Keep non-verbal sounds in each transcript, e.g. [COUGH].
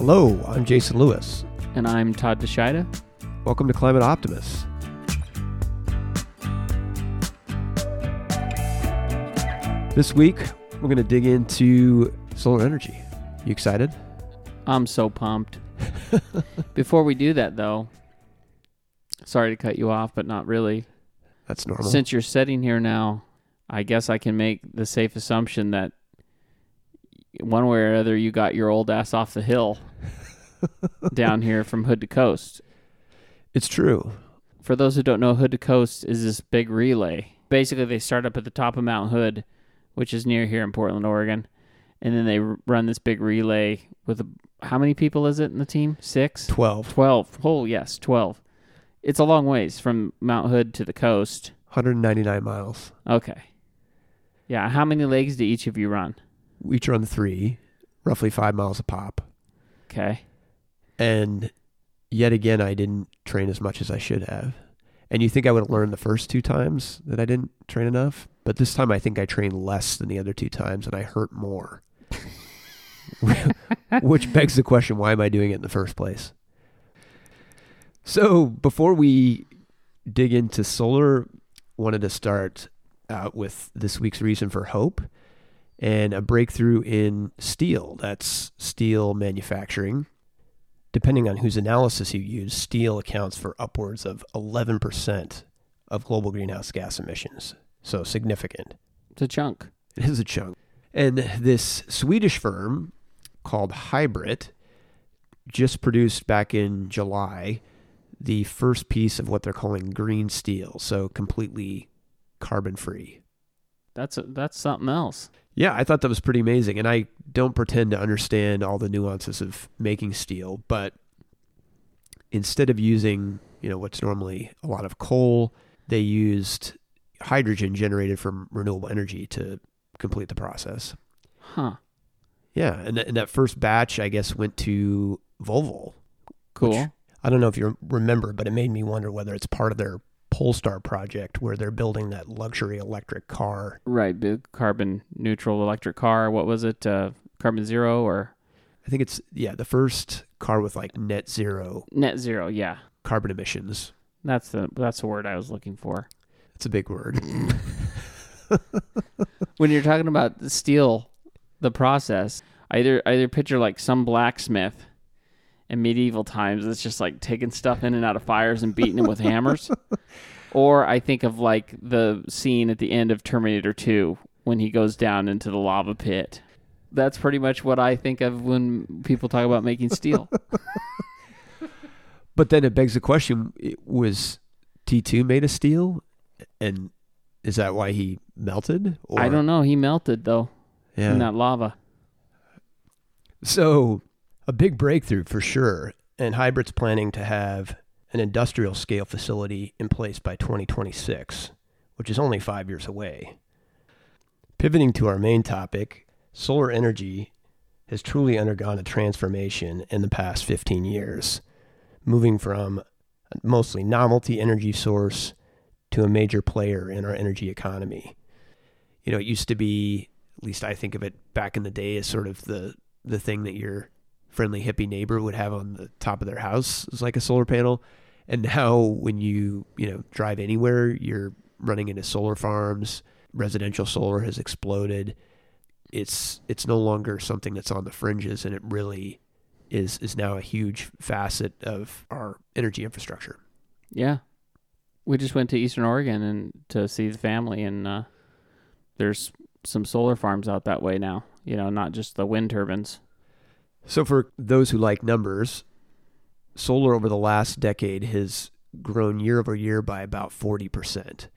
Hello, I'm Jason Lewis. And I'm Todd DeShida. Welcome to Climate Optimists. This week, we're going to dig into solar energy. You excited? I'm so pumped. [LAUGHS] Before we do that, though, sorry to cut you off, but not really. That's normal. Since you're sitting here now, I guess I can make the safe assumption that one way or other you got your old ass off the hill down [LAUGHS] here from hood to coast. It's true. For those who don't know, hood to coast is this big relay. Basically, they start up at the top of Mount Hood, which is near here in Portland, Oregon, and then they run this big relay with a, how many people is it in the team? Six, 12. twelve. Oh yes, twelve. It's a long ways from Mount Hood to the coast. 199 miles. Okay. Yeah, how many legs do each of you run? We each run three, roughly five miles a pop. Okay. And yet again, I didn't train as much as I should have. And you think I would have learned the first two times that I didn't train enough? But this time I think I trained less than the other two times and I hurt more. [LAUGHS] Which begs the question why am I doing it in the first place? So before we dig into solar, wanted to start out with this week's reason for hope and a breakthrough in steel. That's steel manufacturing. Depending on whose analysis you use, steel accounts for upwards of 11% of global greenhouse gas emissions. So significant. It's a chunk. It is a chunk. And this Swedish firm called Hybrit just produced back in July the first piece of what they're calling green steel, so completely carbon free. That's a, that's something else. Yeah, I thought that was pretty amazing. And I don't pretend to understand all the nuances of making steel, but instead of using, you know, what's normally a lot of coal, they used hydrogen generated from renewable energy to complete the process. Huh. Yeah, and, th- and that first batch, I guess, went to Volvo. Cool. I don't know if you remember, but it made me wonder whether it's part of their Polestar project where they're building that luxury electric car. Right, big carbon neutral electric car. What was it? Uh, carbon zero or I think it's yeah, the first car with like net zero net zero? Yeah, carbon emissions. that's the that's the word I was looking for. It's a big word. [LAUGHS] When you're talking about the steel, the process, either either picture like some blacksmith in medieval times It's just like taking stuff in and out of fires and beating them with [LAUGHS] hammers, or I think of like the scene at the end of Terminator Two when he goes down into the lava pit. That's pretty much what I think of when people talk about making steel. [LAUGHS] but then it begs the question: Was T two made of steel, and is that why he melted? Or, I don't know. He melted though Yeah. in that lava. So, a big breakthrough for sure. And Hybrit's planning to have an industrial scale facility in place by 2026, which is only five years away. Pivoting to our main topic, solar energy has truly undergone a transformation in the past 15 years, moving from mostly novelty energy source to a major player in our energy economy. You know, it used to be, at least I think of it back in the day, as sort of the the thing that your friendly hippie neighbor would have on the top of their house is like a solar panel. And now when you, you know, drive anywhere, you're running into solar farms. Residential solar has exploded. It's it's no longer something that's on the fringes and it really is is now a huge facet of our energy infrastructure. Yeah. We just went to Eastern Oregon and to see the family and uh there's some solar farms out that way now. You know, not just the wind turbines. So for those who like numbers, solar over the last decade has grown year over year by about 40%,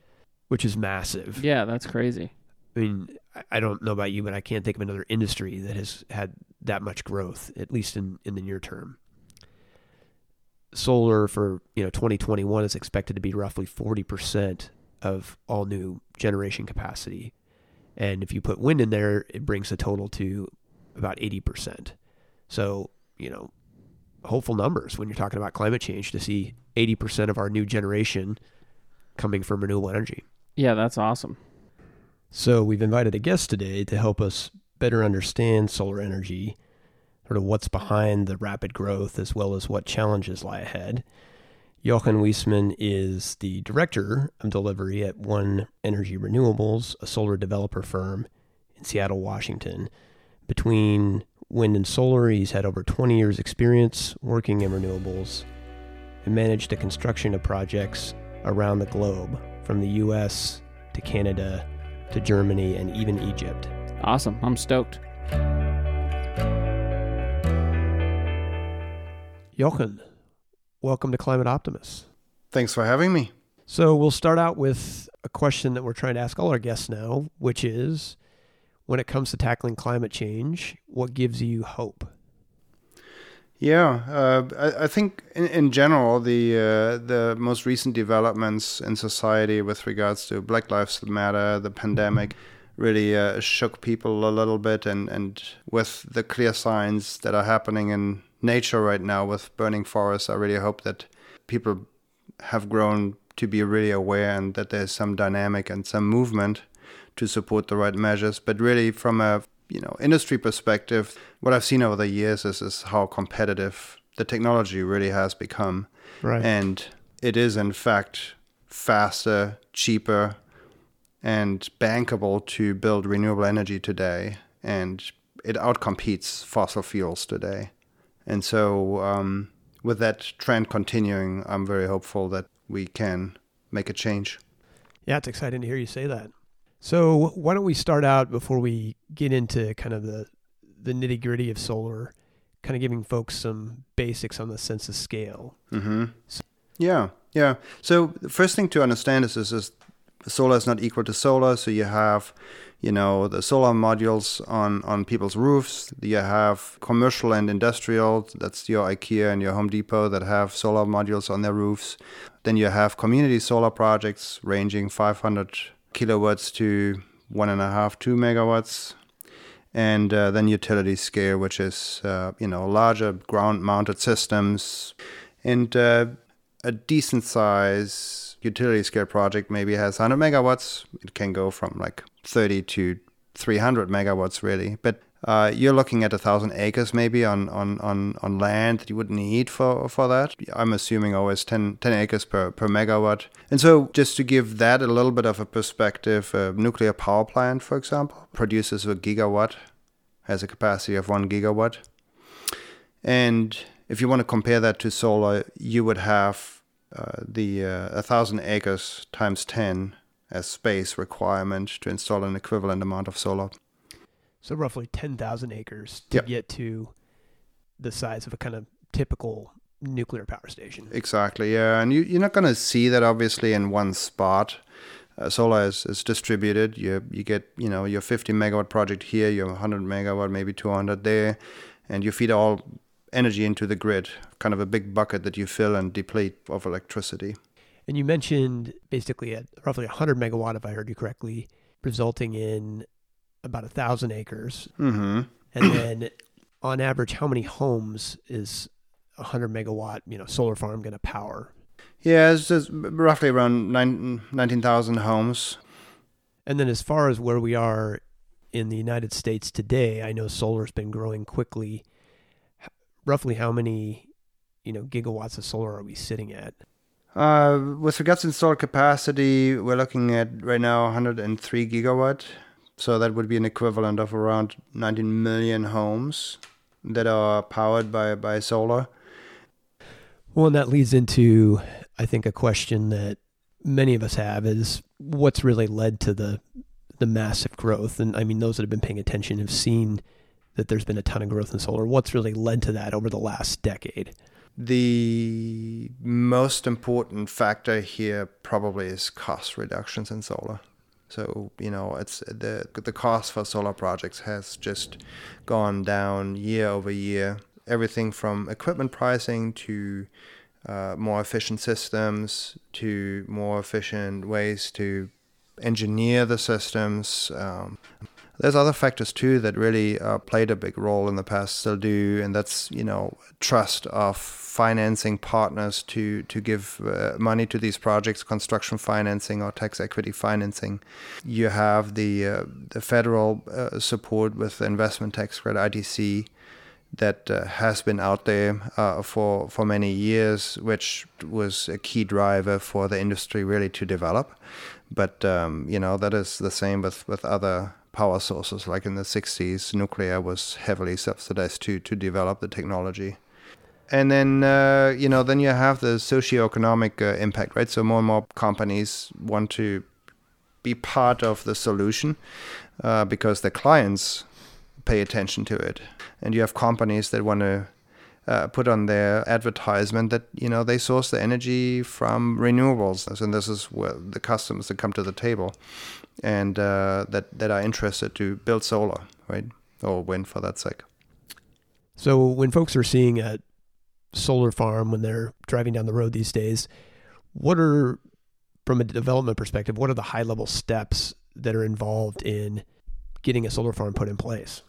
which is massive. Yeah, that's crazy. I mean, I- don't know about you, but I can't think of another industry that has had that much growth, at least in, in the near term. Solar for, you know, 2021 is expected to be roughly 40% of all new generation capacity. And if you put wind in there, it brings the total to about 80%. So, you know, hopeful numbers when you're talking about climate change to see 80% of our new generation coming from renewable energy. Yeah, that's awesome. So we've invited a guest today to help us better understand solar energy. sort of what's behind the rapid growth as well as what challenges lie ahead. Jochen Wiesmann is the director of delivery at One Energy Renewables, a solar developer firm in Seattle, Washington. Between wind and solar, he's had over 20 years' experience working in renewables and managed the construction of projects around the globe, from the US to Canada to Germany and even Egypt. Awesome. I'm stoked. Jochen, welcome to Climate Optimists. Thanks for having me. So, we'll start out with a question that we're trying to ask all our guests now, which is when it comes to tackling climate change, what gives you hope? Yeah, uh, I, I, think in, in general the uh, the most recent developments in society with regards to Black Lives Matter, the pandemic, really uh, shook people a little bit, and and with the clear signs that are happening in nature right now with burning forests, I really hope that people have grown to be really aware and that there's some dynamic and some movement to support the right measures. But really, from a you know industry perspective, what I've seen over the years is is how competitive the technology really has become, right. and it is in fact faster, cheaper, and bankable to build renewable energy today, and it outcompetes fossil fuels today. And so, um, with that trend continuing, I'm very hopeful that we can make a change. Yeah, it's exciting to hear you say that. So, why don't we start out before we get into kind of the the nitty gritty of solar, kind of giving folks some basics on the sense of scale. Mm-hmm. So, yeah, yeah. So the first thing to understand is, is, is solar is not equal to solar. So you have you know the solar modules on on people's roofs you have commercial and industrial that's your ikea and your home depot that have solar modules on their roofs then you have community solar projects ranging 500 kilowatts to one and a half two megawatts. And uh, then utility scale which is uh, you know larger ground mounted systems. And uh, a decent size utility scale project maybe has 100 megawatts. It can go from like 30 to 300 megawatts really. But uh, you're looking at a thousand acres maybe on, on, on, on land that you would need for, for that. I'm assuming always 10, 10 acres per, per megawatt. And so, just to give that a little bit of a perspective, a nuclear power plant, for example, produces a gigawatt, has a capacity of one gigawatt. And if you want to compare that to solar, you would have uh, the uh, 1,000 acres times 10 as space requirement to install an equivalent amount of solar. So roughly 10,000 acres to yep. get to the size of a kind of typical nuclear power station. Exactly, yeah. And you, you're not going to see that obviously in one spot. Uh, solar is, is distributed. You you get you know your 50 megawatt project here, your 100 megawatt, maybe 200 there, and you feed all energy into the grid, kind of a big bucket that you fill and deplete of electricity. And you mentioned basically at roughly 100 megawatt, if I heard you correctly, resulting in about a thousand acres. Mm-hmm. And then, [CLEARS THROAT] on average, how many homes is a 100 megawatt, you know, solar farm going to power? Yeah, it's just roughly around 19,000 homes. And then, as far as where we are in the United States today, I know solar's been growing quickly. Roughly, how many, you know, gigawatts of solar are we sitting at? Uh, with regards to installed capacity, we're looking at right now 103 gigawatt. So that would be an equivalent of around 19 million homes that are powered by, by solar. Well, and that leads into, I think, a question that many of us have is what's really led to the the massive growth? And I mean, those that have been paying attention have seen that there's been a ton of growth in solar. What's really led to that over the last decade? The most important factor here probably is cost reductions in solar. So you know, it's the the cost for solar projects has just gone down year over year. Everything from equipment pricing to uh, more efficient systems to more efficient ways to engineer the systems. Um, there's other factors too that really uh, played a big role in the past, still do, and that's you know trust of financing partners to to give uh, money to these projects, construction financing or tax equity financing. You have the uh, the federal uh, support with the investment tax credit (ITC) that uh, has been out there uh, for for many years, which was a key driver for the industry really to develop. But um, you know that is the same with with other power sources. Like in the 60s, nuclear was heavily subsidized to to develop the technology. And then uh, you know then you have the socioeconomic uh, impact, right? So more and more companies want to be part of the solution uh, because their clients pay attention to it. And you have companies that want to uh, put on their advertisement that you know they source the energy from renewables, and this is where the customers that come to the table, and uh, that that are interested to build solar, right, or wind for that sake. So when folks are seeing a solar farm when they're driving down the road these days, what are from a development perspective, what are the high level steps that are involved in getting a solar farm put in place?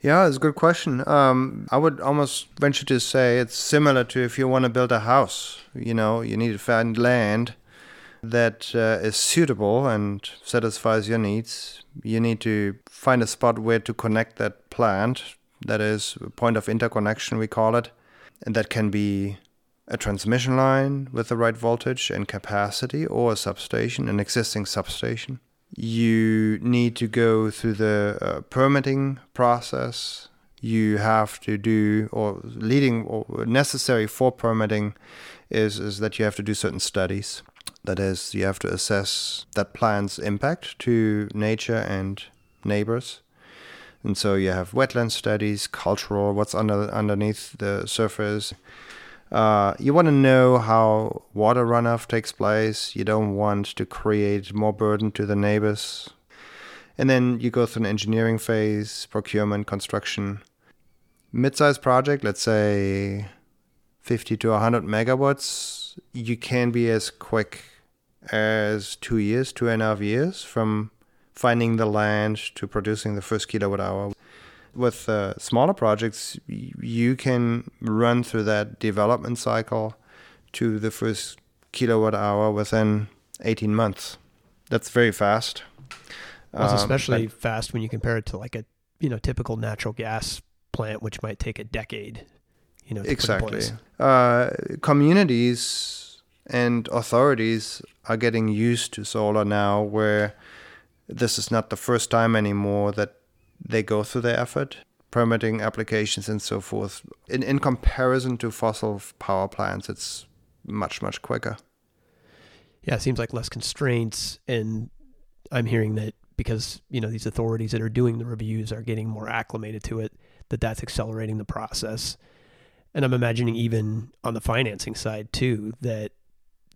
Yeah, it's a good question. Um, I would almost venture to say it's similar to if you want to build a house. You know, you need to find land that uh, is suitable and satisfies your needs. You need to find a spot where to connect that plant. That is a point of interconnection, we call it. And that can be a transmission line with the right voltage and capacity, or a substation, an existing substation you need to go through the uh, permitting process. You have to do, or leading, or necessary for permitting, is is that you have to do certain studies. That is, you have to assess that plant's impact to nature and neighbors. And so you have wetland studies, cultural, what's under underneath the surface. Uh, you want to know how water runoff takes place. You don't want to create more burden to the neighbors. And then you go through an engineering phase, procurement, construction. Mid-sized project, let's say 50 to 100 megawatts, you can be as quick as two years, two and a half years from finding the land to producing the first kilowatt hour with uh, smaller projects, you can run through that development cycle to the first kilowatt hour within 18 months. That's very fast. Well, it's um, especially fast when you compare it to like a you know typical natural gas plant, which might take a decade. You know, exactly. Uh, communities and authorities are getting used to solar now, where this is not the first time anymore that they go through the effort, permitting applications and so forth. In in comparison to fossil power plants, it's much much quicker. Yeah, it seems like less constraints, and I'm hearing that because you know these authorities that are doing the reviews are getting more acclimated to it, that that's accelerating the process. And I'm imagining even on the financing side too that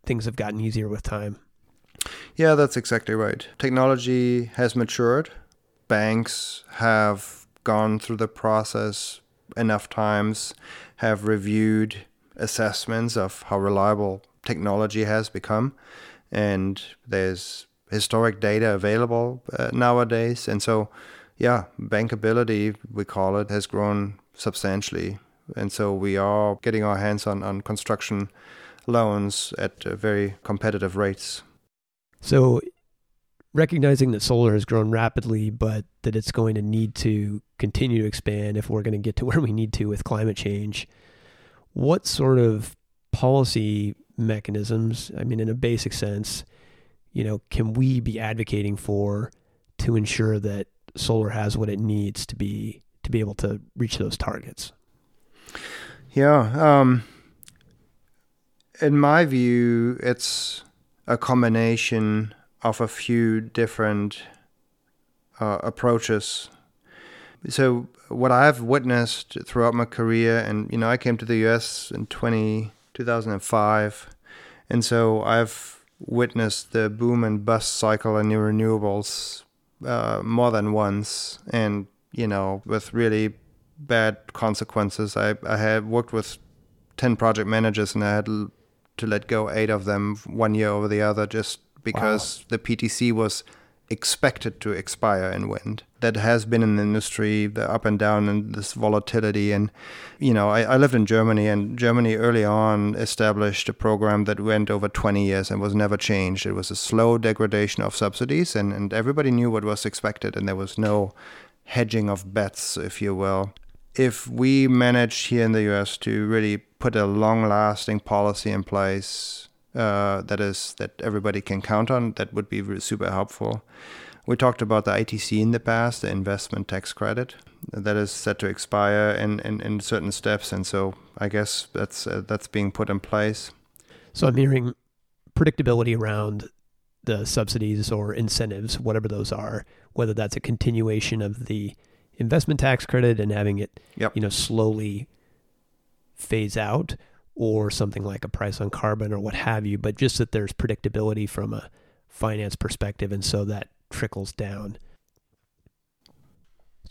things have gotten easier with time. Yeah, that's exactly right. Technology has matured banks have gone through the process enough times, have reviewed assessments of how reliable technology has become, and there's historic data available uh, nowadays. And so, yeah, bankability, we call it, has grown substantially. And so we are getting our hands on, on construction loans at uh, very competitive rates. So recognizing that solar has grown rapidly, but that it's going to need to continue to expand if we're going to get to [LAUGHS] where we need to with climate change, what sort of policy mechanisms, I mean, in a basic sense, you know, can we be advocating for to ensure that solar has what it needs to be to be able to reach those targets? Yeah, um, in my view, it's a combination of a few different uh, approaches. So what I've witnessed throughout my career, and you know, I came to the U.S. in 20, 2005, and so I've witnessed the boom and bust cycle in new renewables uh, more than once, and you know, with really bad consequences. I I had worked with ten project managers, and I had to let go eight of them one year over the other just because wow. the PTC was expected to expire in wind. That has been in the industry, the up and down and this volatility. And, you know, I, I, lived in Germany, and Germany early on established a program that went over 20 years and was never changed. It was a slow degradation of subsidies, and, and everybody knew what was expected, and there was no hedging of bets, if you will. If we manage here in the US to really put a long-lasting policy in place uh, that is that everybody can count on, that would be really super helpful. We talked about the ITC in the past, the investment tax credit that is set to expire in, in, in certain steps, and so I guess that's uh, that's being put in place. So I'm hearing predictability around the subsidies or incentives, whatever those are, whether that's a continuation of the investment tax credit and having it, Yep. you know, slowly phase out, or something like a price on carbon or what have you. But just that there's predictability from a finance perspective, and so that trickles down.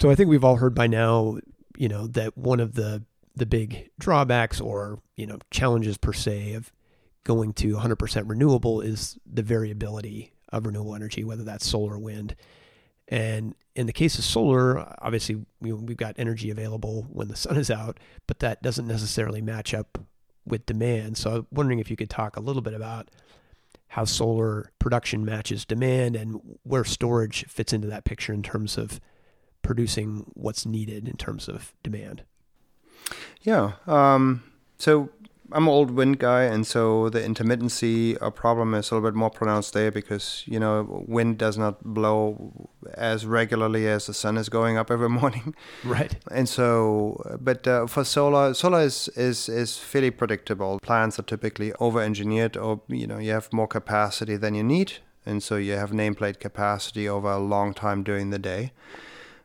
So I think we've all heard by now, you know, that one of the the big drawbacks or you know challenges per se of going to 100% renewable is the variability of renewable energy, whether that's solar or wind. And in the case of solar, obviously we, we've got energy available when the sun is out, but that doesn't necessarily match up with demand. So I'm wondering if you could talk a little bit about how solar production matches demand and where storage fits into that picture in terms of producing what's needed in terms of demand. Yeah. Um, so I'm an old wind guy, and so the intermittency uh, problem is a little bit more pronounced there because you know wind does not blow as regularly as the sun is going up every [LAUGHS] morning, Right. and so. But uh, for solar, solar is, is is fairly predictable. Plants are typically over-engineered, or you know you have more capacity than you need, and so you have nameplate capacity over a long time during the day.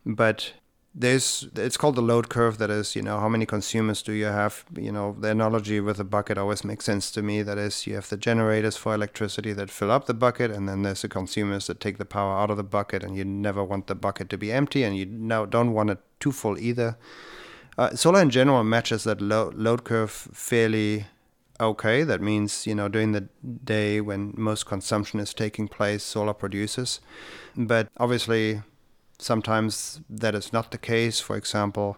But there's it's called the load curve that is you know how many consumers do you have? You know the analogy with a bucket always makes sense to me that is you have the generators for electricity that fill up the bucket and then there's the consumers that take the power out of the bucket and you never want the bucket to be empty and you now don't want it too full either. Uh, solar in general matches that lo- load curve fairly okay. That means you know during the day when most consumption is taking place solar produces. But obviously sometimes that is not the case. For example,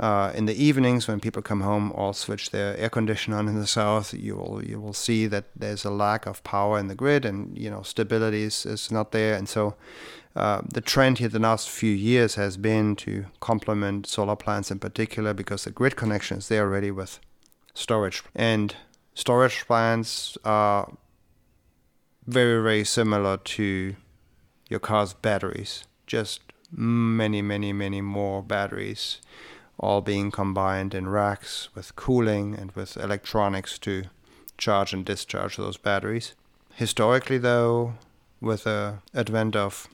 uh, in the evenings when people come home, all switch their air conditioner on in the south. You will you will see that there's a lack of power in the grid, and you know stability is, is not there. And so, uh, the trend here the last few years has been to complement solar plants in particular because the grid connection is there already with storage and storage plants are very very similar to your car's batteries just many, many, many more batteries, all being combined in racks with cooling and with electronics to charge and discharge those batteries. Historically, though, with the advent of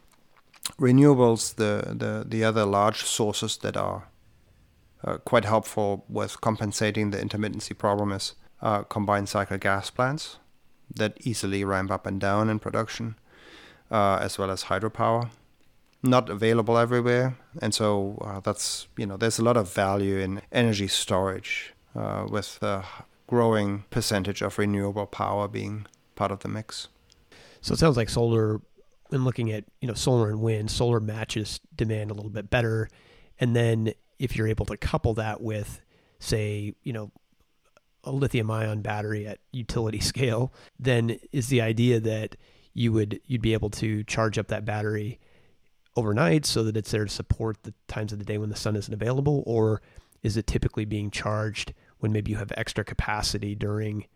renewables, the, the, the other large sources that are uh, quite helpful with compensating the intermittency problem is uh, combined cycle gas plants that easily ramp up and down in production, uh, as well as hydropower not available everywhere, and so uh, that's you know there's a lot of value in energy storage uh, with a growing percentage of renewable power being part of the mix. So it sounds like solar, when looking at you know solar and wind, solar matches demand a little bit better, and then if you're able to couple that with, say, you know, a lithium-ion battery at utility [LAUGHS] scale, then is the idea that you would you'd be able to charge up that battery overnight so that it's there to support the times of the day when the sun isn't available or is it typically being charged when maybe you have extra capacity during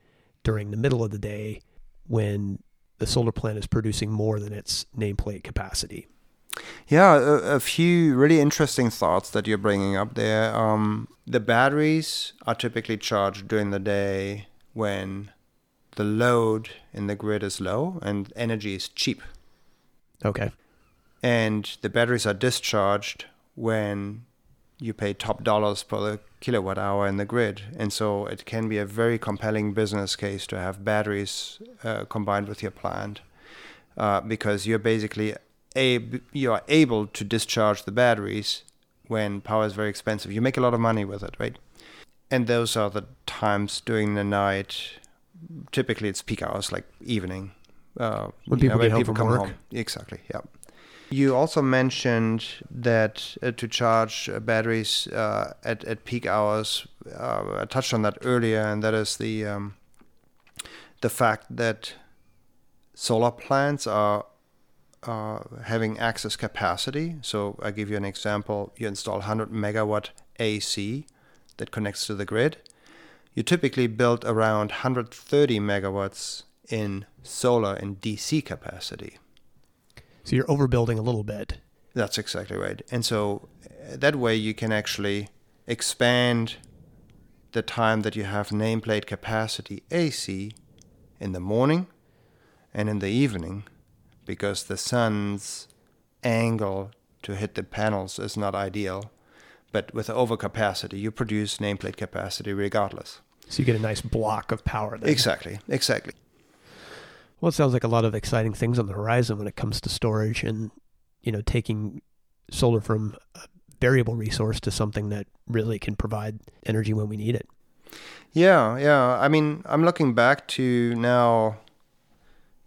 during the middle of the day when the solar plant is producing more than its nameplate capacity Yeah, a, a few really interesting thoughts that you're bringing up there. Um, the batteries are typically charged during the day when the load in the grid is low and energy is cheap. okay and the batteries are discharged when you pay top dollars per the kilowatt hour in the grid. And so it can be a very compelling business case to have batteries uh, combined with your plant uh, because you're basically ab- you are able to discharge the batteries when power is very expensive. You make a lot of money with it, right? And those are the times during the night. Typically, it's peak hours, like evening. Uh, When people get home from work. Exactly. Yeah. You also mentioned that uh, to charge uh, batteries uh, at, at peak hours, uh, I touched on that earlier, and that is the um, the fact that solar plants are having excess capacity. So I give you an example: you install 100 megawatt AC that connects to the grid, you typically build around 130 megawatts in solar and DC capacity. So you're overbuilding a little bit. That's exactly right. And so uh, that way you can actually expand the time that you have nameplate capacity AC in the morning and in the evening because the sun's angle to hit the panels is not ideal. But with overcapacity, you produce nameplate capacity regardless. So you get a nice block of power there. Exactly, exactly. Well, it sounds like a lot of exciting things on the horizon when it comes to storage and, you know, taking solar from a variable resource to something that really can provide energy when we need it. Yeah, yeah. I mean, I'm looking back to now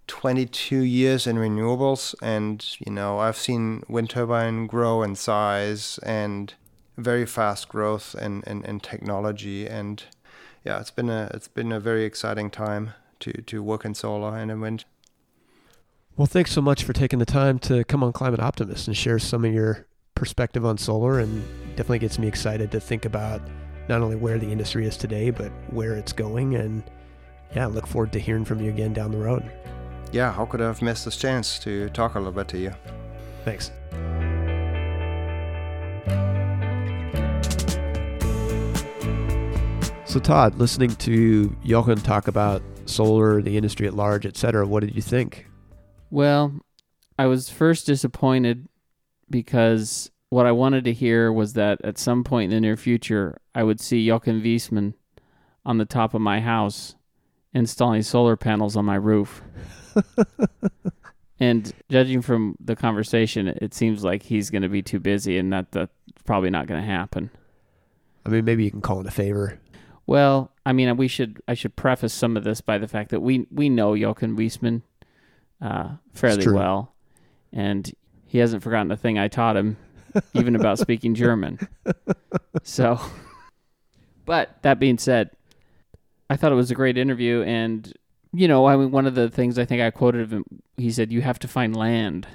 22 years in renewables, and, you know, I've seen wind turbine grow in size and very fast growth in, in, in technology. And yeah, it's been a it's been a very exciting time to, to work in solar and in wind. Well, thanks so much for taking the time to come on Climate Optimist and share some of your perspective on solar and definitely gets me excited to think about not only where the industry is today, but where it's going. And yeah, I look forward to hearing from you again down the road. Yeah, how could I have missed this chance to talk a little bit to you? Thanks. So, Todd, listening to Jochen talk about solar, the industry at large, et cetera, what did you think? Well, I was first disappointed because what I wanted to hear was that at some point in the near future, I would see Jochen Wiesmann on the top of my house installing solar panels on my roof. [LAUGHS] and judging from the conversation, it seems like he's going to be too busy and that that's probably not going to happen. I mean, maybe you can call it a favor. Well, I mean, we should I should preface some of this by the fact that we we know Jochen Wiesmann uh, fairly well, and he hasn't forgotten a thing I taught him, even about [LAUGHS] speaking German. So, but that being said, I thought it was a great interview, and you know, I mean, one of the things I think I quoted of him, he said, "You have to find land,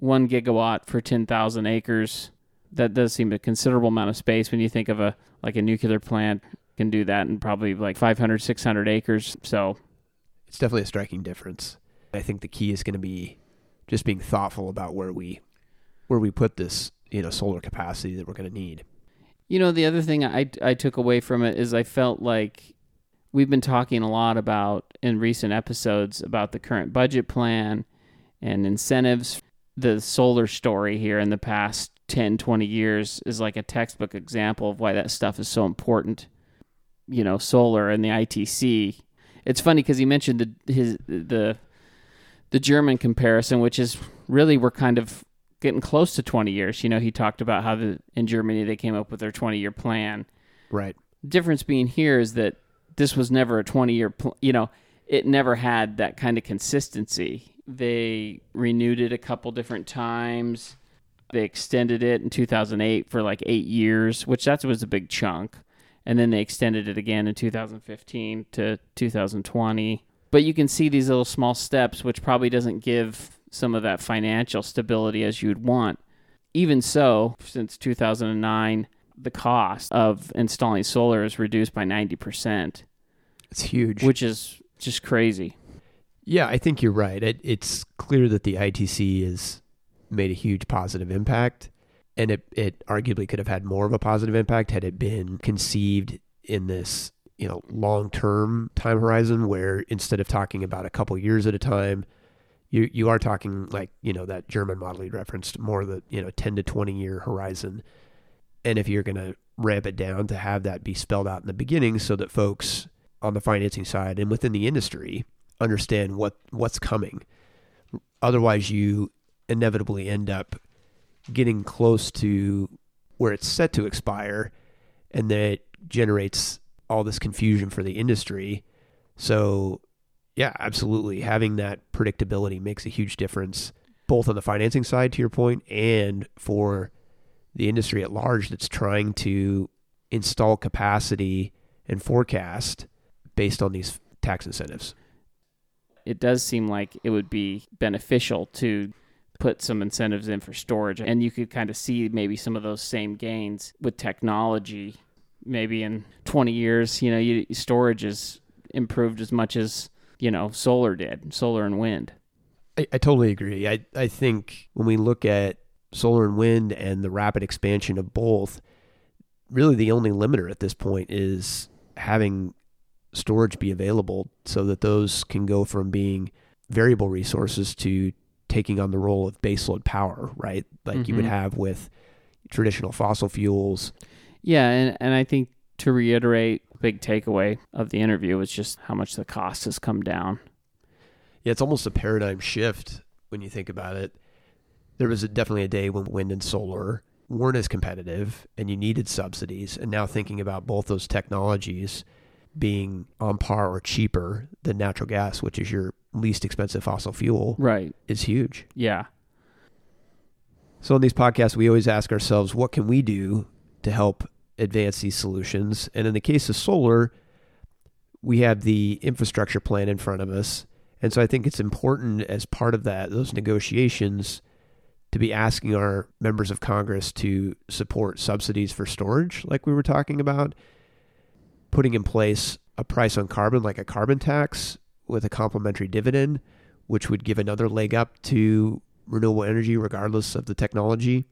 one gigawatt for ten thousand acres." That does seem a considerable amount of space when you think of a like a nuclear plant can do that in probably like 500 600 acres so It's definitely a striking difference. I think the key is going to be just being thoughtful about where we where we put this, you know, solar capacity that we're going to need. you know the other thing I, I took away from it is i felt like we've been talking a lot about in recent episodes about the current budget plan and incentives the solar story here in the past 10 20 years is like a textbook example of why that stuff is so important you know solar and the ITC. It's funny because he mentioned the his the the German comparison, which is really we're kind of getting close to 20 years. You know, he talked about how the in Germany they came up with their 20 year plan. Right. difference being here is that this was never a 20 year pl- you know it never had that kind of consistency they renewed it a couple different times they extended it in 2008 for like eight years which that was a big chunk and then they extended it again in 2015 to 2020 but you can see these little small steps which probably doesn't give some of that financial stability as you'd want even so since 2009 the cost of installing solar is reduced by 90%, It's huge. which is just crazy. Yeah, I think you're right. It, it's clear that the ITC has made a huge positive impact, and it, it arguably could have had more of a positive impact had it been conceived in this you know long term time horizon, where instead of talking about a couple years at a time, you you are talking like you know that German model you referenced, more the you know 10 to 20 year horizon. And if you're going to ramp it down to have that be spelled out in the beginning so that folks on the financing side and within the industry understand what what's coming. Otherwise, you inevitably end up getting close to where it's set to expire, and that generates all this confusion for the industry. So, yeah, absolutely, having that predictability makes a huge difference, both on the financing side, to your point, and for the industry at large that's trying to install capacity and forecast based on these tax incentives. It does seem like it would be beneficial to put some incentives in for storage. And you could kind of see maybe some of those same gains with technology. Maybe in 20 years, you know, you, storage is improved as much as, you know, solar did, solar and wind. I, I totally agree. I, I think when we look at solar and wind and the rapid expansion of both, really the only limiter at this point is having storage be available so that those can go from being variable resources to taking on the role of baseload power, right? Like mm-hmm. you would mm-hmm. have with traditional fossil fuels. Yeah, and, and I think to reiterate, big takeaway of the interview was just how much the cost has come down. Yeah, it's almost a paradigm shift when you think about it. There was a, definitely a day when wind and solar weren't as competitive and you needed subsidies. And now thinking about both those technologies being on par or cheaper than natural gas, which is your least expensive fossil fuel, right, is huge. Yeah. So in these podcasts, we always ask ourselves, what can we do to help advance these solutions? And in the case of solar, we have the infrastructure plan in front of us. And so I think it's important as part of that, those negotiations, to be asking our members of Congress to support subsidies for storage, like we were talking about, putting in place a price on carbon, like a carbon tax with a complementary dividend, which would give another leg up to renewable energy, regardless of the technology.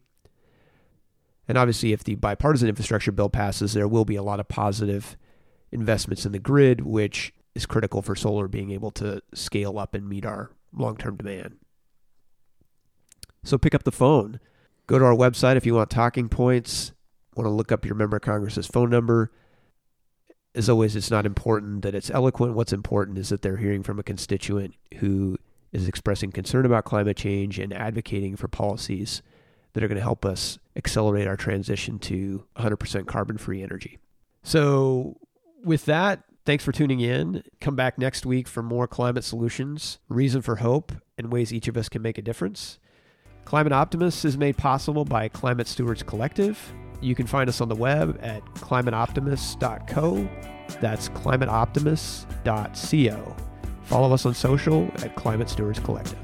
And obviously, if the bipartisan infrastructure bill passes, there will be a lot of positive investments in the grid, which is critical for solar being able to scale up and meet our long term demand. So pick up the phone. Go to our website if you want talking points. Want to look up your member of Congress's phone number. As always, it's not important that it's eloquent. What's important is that they're hearing from a constituent who is expressing concern about climate change and advocating for policies that are going to help us accelerate our transition to 100% carbon free energy. So, with that, thanks for tuning in. Come back next week for more climate solutions, reason for hope, and ways each of us can make a difference. Climate Optimists is made possible by Climate Stewards Collective. You can find us on the web at climateoptimists.co. That's climateoptimists.co. Follow us on social at Climate Stewards Collective.